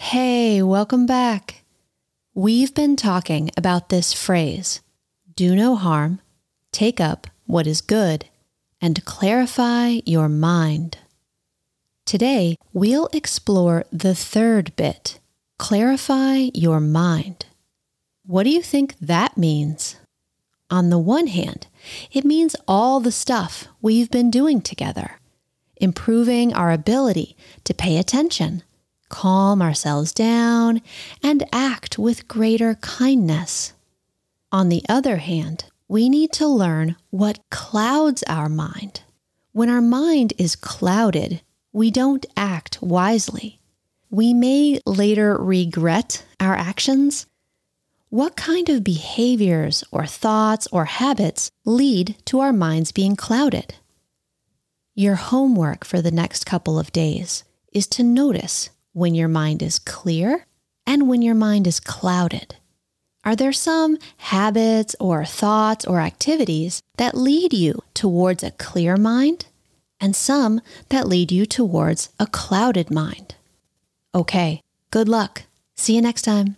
Hey, welcome back. We've been talking about this phrase do no harm, take up what is good, and clarify your mind. Today, we'll explore the third bit clarify your mind. What do you think that means? On the one hand, it means all the stuff we've been doing together, improving our ability to pay attention, calm ourselves down, and act with greater kindness. On the other hand, we need to learn what clouds our mind. When our mind is clouded, we don't act wisely. We may later regret our actions. What kind of behaviors or thoughts or habits lead to our minds being clouded? Your homework for the next couple of days is to notice when your mind is clear and when your mind is clouded. Are there some habits or thoughts or activities that lead you towards a clear mind and some that lead you towards a clouded mind? Okay, good luck. See you next time.